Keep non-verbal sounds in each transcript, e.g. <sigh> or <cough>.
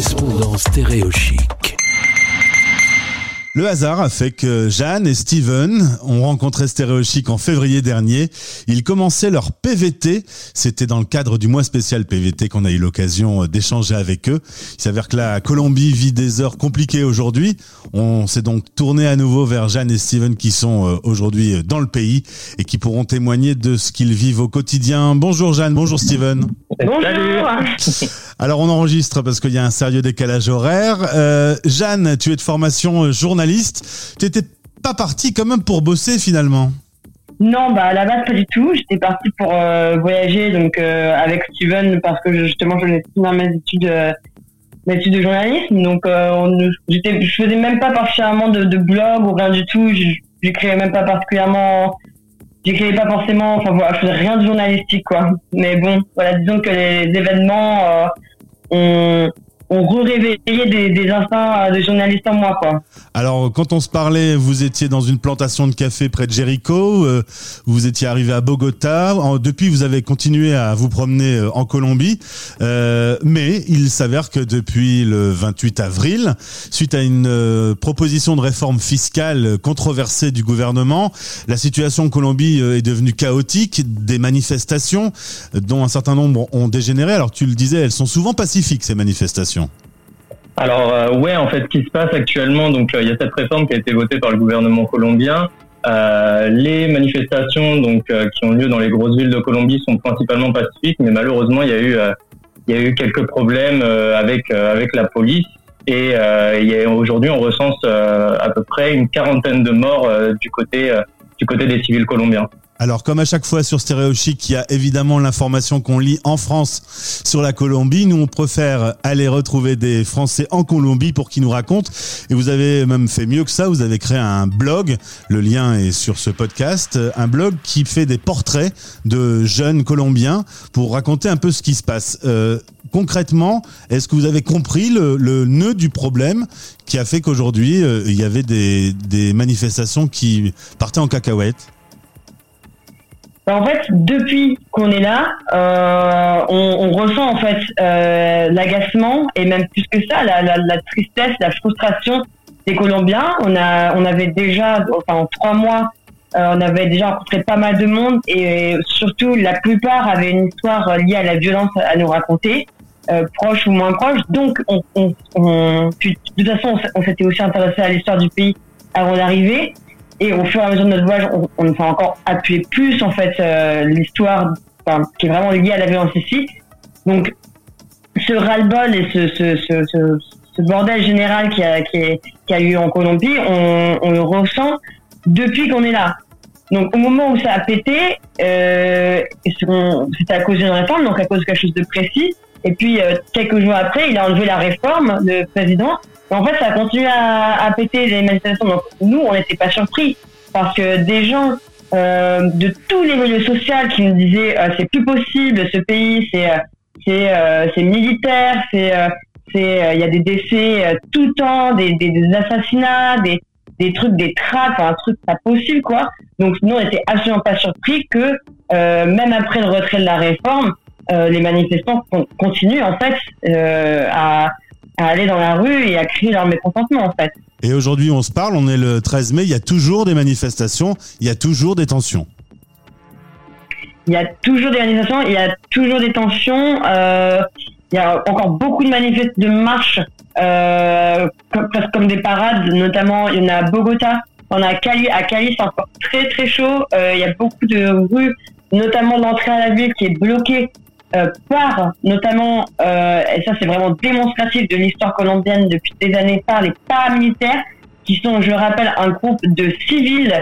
stéréochique. Le hasard a fait que Jeanne et Steven ont rencontré Stéréochic en février dernier. Ils commençaient leur PVT. C'était dans le cadre du mois spécial PVT qu'on a eu l'occasion d'échanger avec eux. Il s'avère que la Colombie vit des heures compliquées aujourd'hui. On s'est donc tourné à nouveau vers Jeanne et Steven qui sont euh, aujourd'hui dans le pays et qui pourront témoigner de ce qu'ils vivent au quotidien. Bonjour Jeanne, bonjour Steven. Bonjour. Alors on enregistre parce qu'il y a un sérieux décalage horaire. Euh, Jeanne, tu es de formation journaliste. Tu n'étais pas partie quand même pour bosser finalement Non, bah à la base pas du tout. J'étais partie pour euh, voyager donc euh, avec Steven parce que justement je venais dans mes études, euh, mes études de journalisme. Donc euh, on, j'étais, je faisais même pas particulièrement de, de blog ou rien du tout. Je j'écrivais même pas particulièrement j'écrivais pas forcément, enfin voilà, je faisais rien de journalistique quoi. Mais bon, voilà, disons que les événements euh, ont, ont réveillé des, des euh, de journaliste en moi quoi. Alors, quand on se parlait, vous étiez dans une plantation de café près de Jéricho, euh, vous étiez arrivé à Bogota. Depuis, vous avez continué à vous promener euh, en Colombie. Euh, mais il s'avère que depuis le 28 avril, suite à une euh, proposition de réforme fiscale controversée du gouvernement, la situation en Colombie euh, est devenue chaotique. Des manifestations, euh, dont un certain nombre ont dégénéré. Alors, tu le disais, elles sont souvent pacifiques, ces manifestations. Alors euh, ouais, en fait, ce qui se passe actuellement, donc euh, il y a cette réforme qui a été votée par le gouvernement colombien. Euh, les manifestations donc euh, qui ont lieu dans les grosses villes de Colombie sont principalement pacifiques, mais malheureusement, il y a eu il y a eu quelques problèmes avec avec la police. Et euh, aujourd'hui, on recense euh, à peu près une quarantaine de morts euh, du côté du côté des civils colombiens. Alors, comme à chaque fois sur Stéréo Chic, il y a évidemment l'information qu'on lit en France sur la Colombie. Nous, on préfère aller retrouver des Français en Colombie pour qu'ils nous racontent. Et vous avez même fait mieux que ça. Vous avez créé un blog. Le lien est sur ce podcast. Un blog qui fait des portraits de jeunes Colombiens pour raconter un peu ce qui se passe. Euh, concrètement, est-ce que vous avez compris le, nœud du problème qui a fait qu'aujourd'hui, euh, il y avait des, des manifestations qui partaient en cacahuète? Bah, en fait, depuis qu'on est là, euh, on, on ressent en fait euh, l'agacement et même plus que ça, la, la, la tristesse, la frustration des Colombiens. On a, on avait déjà, enfin en trois mois, euh, on avait déjà rencontré pas mal de monde et surtout la plupart avaient une histoire liée à la violence à nous raconter, euh, proche ou moins proche. Donc, on, on, on- de toute façon, on s'était aussi intéressé à l'histoire du pays avant d'arriver. Et au fur et à mesure de notre voyage, on, on a encore appuyé plus en fait euh, l'histoire qui est vraiment liée à la violence ici. Donc ce ras-le-bol et ce, bordel général qui a, a eu en Colombie, on, le ressent depuis qu'on est là. Donc au moment où ça a pété, euh, c'était à cause d'une réforme, donc à cause de quelque chose de précis. Et puis euh, quelques jours après, il a enlevé la réforme, le président. En fait, ça a continué à, à péter les manifestations. Donc nous, on n'était pas surpris parce que des gens euh, de tous les milieux sociaux qui nous disaient euh, c'est plus possible, ce pays, c'est euh, c'est euh, c'est militaire, c'est euh, c'est euh, il y a des décès tout le temps, des, des, des assassinats, des des trucs, des enfin, un truc pas possible quoi. Donc nous, on était absolument pas surpris que même après le retrait de la réforme, les manifestants con- continuent en fait à, à aller dans la rue et à crier leur mécontentement en fait. Et aujourd'hui, on se parle, on est le 13 mai, il y a toujours des manifestations, il y a toujours des tensions. Il y a toujours des manifestations, il y a toujours des tensions. Euh, il y a encore beaucoup de manifestations, de marches, euh, comme, des parades. Notamment, il y en a à Bogota, on a à Cali. À Cali, c'est encore très très chaud. Euh, il y a beaucoup de rues, notamment l'entrée à la ville, qui est bloquée euh, par, notamment, euh, et ça c'est vraiment démonstratif de l'histoire colombienne depuis des années, par les paramilitaires, qui sont, je le rappelle, un groupe de civils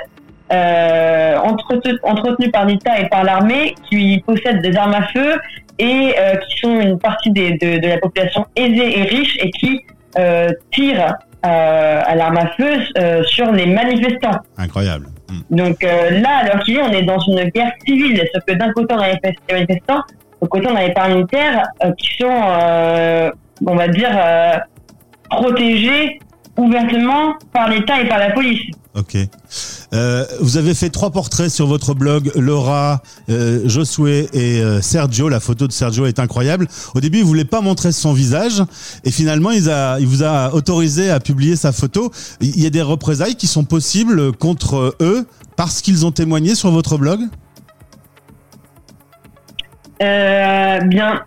euh, entretenu- entretenus par l'État et par l'armée, qui possèdent des armes à feu et euh, qui sont une partie des- de, de la population aisée et riche et qui euh, tirent euh, à l'arme à feu euh, sur les manifestants. Incroyable. Mm. Donc euh, là, l'heure qu'il est, on est dans une guerre civile. Sauf que d'un côté, on a les manifestants, l'autre côté, on a les paramilitaires euh, qui sont, euh, on va dire, euh, protégés ouvertement par l'État et par la police. Ok. Euh, vous avez fait trois portraits sur votre blog, Laura, Josué et Sergio. La photo de Sergio est incroyable. Au début, il voulait pas montrer son visage et finalement, il, a, il vous a autorisé à publier sa photo. Il y a des représailles qui sont possibles contre eux parce qu'ils ont témoigné sur votre blog? Euh, bien,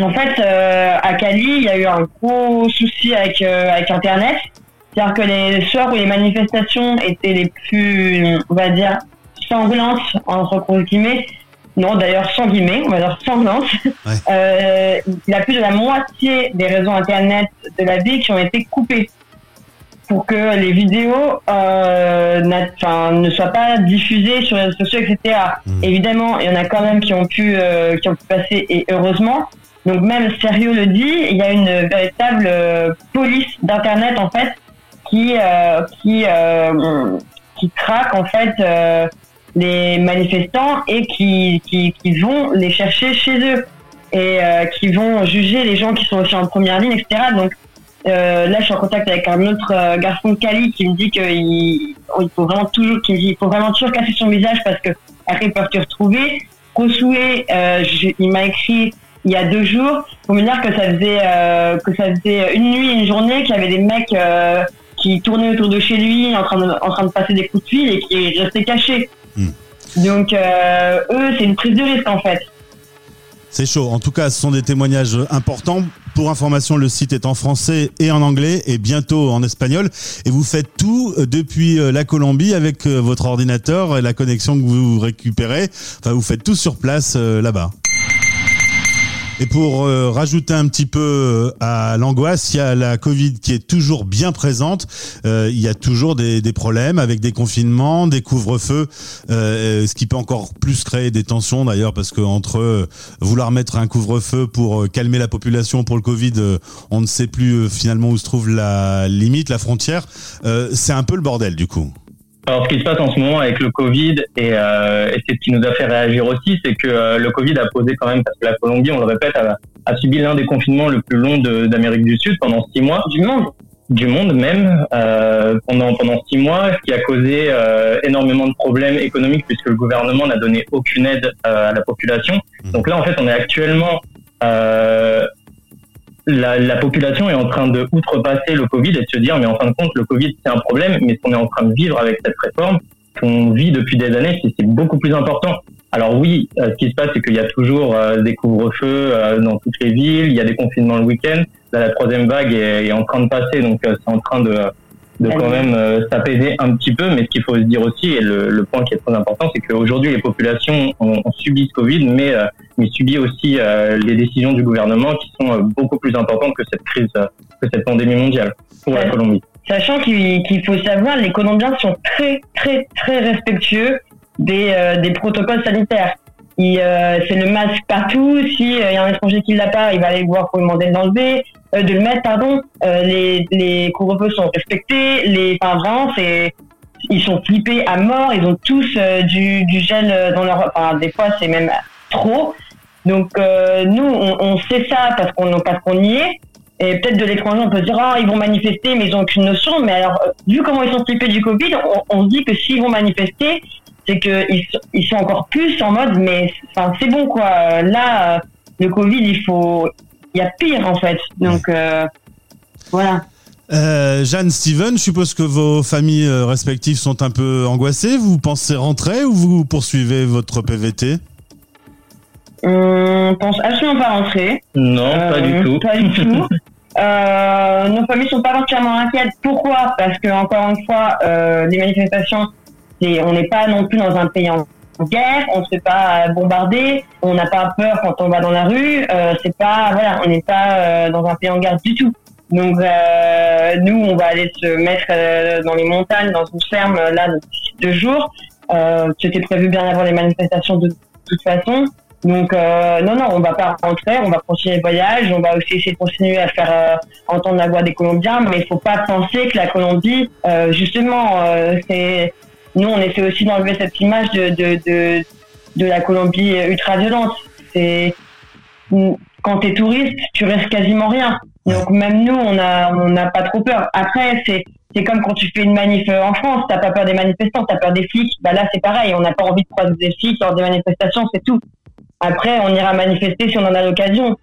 en fait, euh, à Cali, il y a eu un gros souci avec, euh, avec Internet. C'est-à-dire que les soirs où les manifestations étaient les plus, on va dire, sanglantes, entre guillemets, non d'ailleurs sans guillemets, on va dire sanglantes, Ouais. <laughs> euh, il y a plus de la moitié des réseaux Internet de la ville qui ont été coupés pour que les vidéos euh, ne soient pas diffusées sur les réseaux sociaux, etc. Mhm. Évidemment, il y en a quand même qui ont pu, euh, qui ont pu passer, et heureusement. Donc même Sérieux le dit, il y a une véritable euh, police d'internet en fait qui euh, qui euh, qui traque en fait euh, les manifestants et qui, qui qui vont les chercher chez eux et euh, qui vont juger les gens qui sont aussi en première ligne, etc. Donc euh, là, je suis en contact avec un autre euh, garçon de Cali qui me dit qu'il il faut vraiment toujours, qu'il il faut vraiment toujours casser son visage parce que après ils peuvent te retrouver. Kosué, euh, je- il m'a écrit il y a deux jours pour me dire que ça faisait euh, que ça faisait une nuit, et une journée, qu'il y avait des mecs qui tournaient autour de chez lui en train de, en train de passer des coups de fil et qui restaient cachés. Hmm. Donc eux, c'est une prise de risque en fait. C'est chaud. En tout cas, ce sont des témoignages importants. Pour information, le site est en français et en anglais et bientôt en espagnol. Et vous faites tout euh, depuis euh, la Colombie avec euh, votre ordinateur et la connexion que vous récupérez. Enfin, vous faites tout sur place là-bas. Et pour euh, rajouter un petit peu euh, à l'angoisse, il y a la Covid qui est toujours bien présente. Euh, il y a toujours des, problèmes avec des confinements, des couvre-feux, ce qui peut encore plus créer des tensions d'ailleurs parce que entre vouloir mettre un couvre-feu pour calmer la population pour le Covid, on ne sait plus finalement où se trouve la limite, la frontière. C'est un peu le bordel du coup. Alors, ce qui se passe en ce moment avec le Covid, et, euh, et c'est ce qui nous a fait réagir aussi, c'est que euh, le Covid a posé quand même, parce que la Colombie, on le répète, a, a subi l'un des confinements le plus long d'Amérique du Sud pendant six mois, Du monde. du monde même, euh, pendant, pendant six mois, ce qui a causé euh, énormément de problèmes économiques puisque le gouvernement n'a donné aucune aide euh, à la population. Mhm. Donc là, en fait, on est actuellement... La, la population est en train de outrepasser le Covid et de se dire mais en fin de compte le Covid c'est un problème mais ce qu'on est en train de vivre avec cette réforme qu'on vit depuis des années c'est beaucoup plus important. Alors oui, euh, ce qui se passe c'est qu'il y a toujours euh, des couvre-feux euh, dans toutes les villes, il y a des confinements le week-end. Là la troisième vague est, en train de passer donc c'est en train de de quand même s'apaiser un petit peu, mais ce qu'il faut se dire aussi, et le, le point qui est très important, c'est qu'aujourd'hui les populations ont, ont subi ce Covid, mais, mais subit aussi euh, les décisions du gouvernement qui sont euh, beaucoup plus importantes que cette crise, euh, que cette pandémie mondiale pour la. Colombie. Sachant qu'il faut savoir, les Colombiens sont très, très, très respectueux des, des protocoles sanitaires. Euh, c'est le masque partout. Si il y a un étranger qui l'a pas, il va aller le voir pour lui demander de l'enlever, euh, de le mettre, pardon. Les, les couvre-feux sont respectés. Les, enfin, vraiment, c'est, ils sont flippés à mort. Ils ont tous du, du gel dans leur, enfin, des fois, c'est même trop. Donc, euh, nous, on, sait ça parce qu'on, parce qu'on y est. Et peut-être de l'étranger, on peut se dire, ah, ils vont manifester, mais ils ont aucune notion. Mais alors, euh, vu comment ils sont flippés du Covid, on, se dit que s'ils vont manifester, c'est qu'ils ils sont encore plus en mode, mais enfin, c'est bon, quoi. Là, euh, le Covid, il faut, il y a pire, en fait. Donc, voilà. Jeanne, Steven, je suppose que vos familles respectives sont un peu angoissées. Vous pensez rentrer ou vous poursuivez votre PVT On pense absolument pas rentrer. Non, pas Euh, du tout. Pas du tout. <laughs> Euh, nos familles sont pas particulièrement inquiètes. Pourquoi? Parce que encore une fois, euh, les manifestations, c'est, on n'est pas non plus dans un pays en guerre, on se fait pas bombarder, on n'a pas peur quand on va dans la rue. Euh, c'est pas, voilà, on n'est pas euh, dans un pays en guerre du tout. Donc euh, nous, on va aller se mettre euh, dans les montagnes, dans une ferme euh, là d'ici deux jours. Euh, C'était prévu bien avant les manifestations de toute façon. Donc euh, non, non, on va pas rentrer, on va continuer le voyage, on va aussi essayer de continuer à faire euh, entendre la voix des Colombiens, mais il faut pas penser que la Colombie, euh, justement, euh, c'est nous on essaie aussi d'enlever cette image de de, de de la Colombie ultra violente. C'est quand tu es touriste, tu risques quasiment rien. Donc même nous, on a on n'a pas trop peur. Après, c'est c'est comme quand tu fais une manif en France, t'as pas peur des manifestants, t'as peur des flics. Bah là, c'est pareil, on n'a pas envie de croiser des flics lors des manifestations, c'est tout. Après, on ira manifester si on en a l'occasion.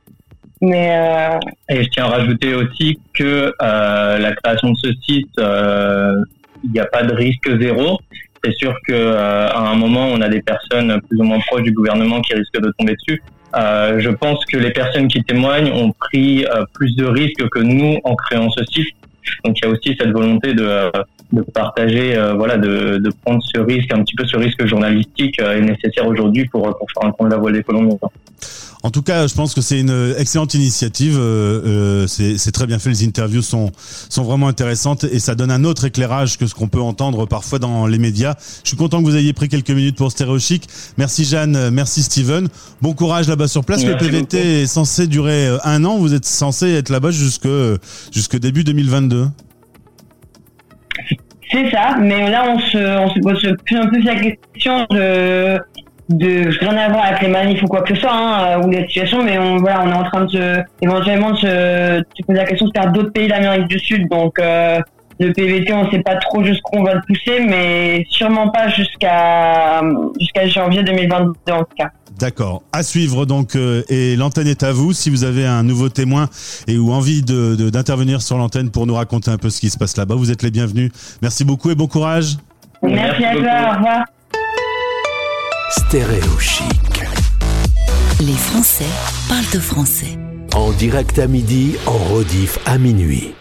Mais euh... Et je tiens à rajouter aussi que euh, la création de ce site, euh, il n'y a pas de risque zéro. C'est sûr que euh, à un moment, on a des personnes plus ou moins proches du gouvernement qui risquent de tomber dessus. Euh, je pense que les personnes qui témoignent ont pris plus de risques que nous en créant ce site. Donc il y a aussi cette volonté de, de partager, euh, voilà, de, de, prendre ce risque, un petit peu ce risque journalistique est nécessaire aujourd'hui pour, pour faire un de la voile des Colombiens. En tout cas, je pense que c'est une excellente initiative. Euh, c'est très bien fait. Les interviews sont sont vraiment intéressantes et ça donne un autre éclairage que ce qu'on peut entendre parfois dans les médias. Je suis content que vous ayez pris quelques minutes pour Stéréo Chic. Merci Jeanne, merci Steven. Bon courage là-bas sur place. Merci le PVT beaucoup. est censé durer un an. Vous êtes censé être là-bas jusque jusque début 2022. C'est ça, mais là on se, on se pose plus un peu la question de, de rien à voir avec les manifs ou quoi que ce soit, hein, ou les situations, mais on, voilà, on est en train de se, éventuellement de se, de se poser la question de faire d'autres pays d'Amérique du Sud, donc euh, le PVT on sait pas trop jusqu'où on va le pousser, mais sûrement pas jusqu'à jusqu'à janvier 2022 en tout cas. D'accord. À suivre donc euh, et l'antenne est à vous si vous avez un nouveau témoin et ou envie de d'intervenir sur l'antenne pour nous raconter un peu ce qui se passe là-bas. Vous êtes les bienvenus. Merci beaucoup et bon courage. Merci, Merci à toi, au revoir. Stéréo Chic. Les Français parlent de français. En direct à midi, en rediff à minuit.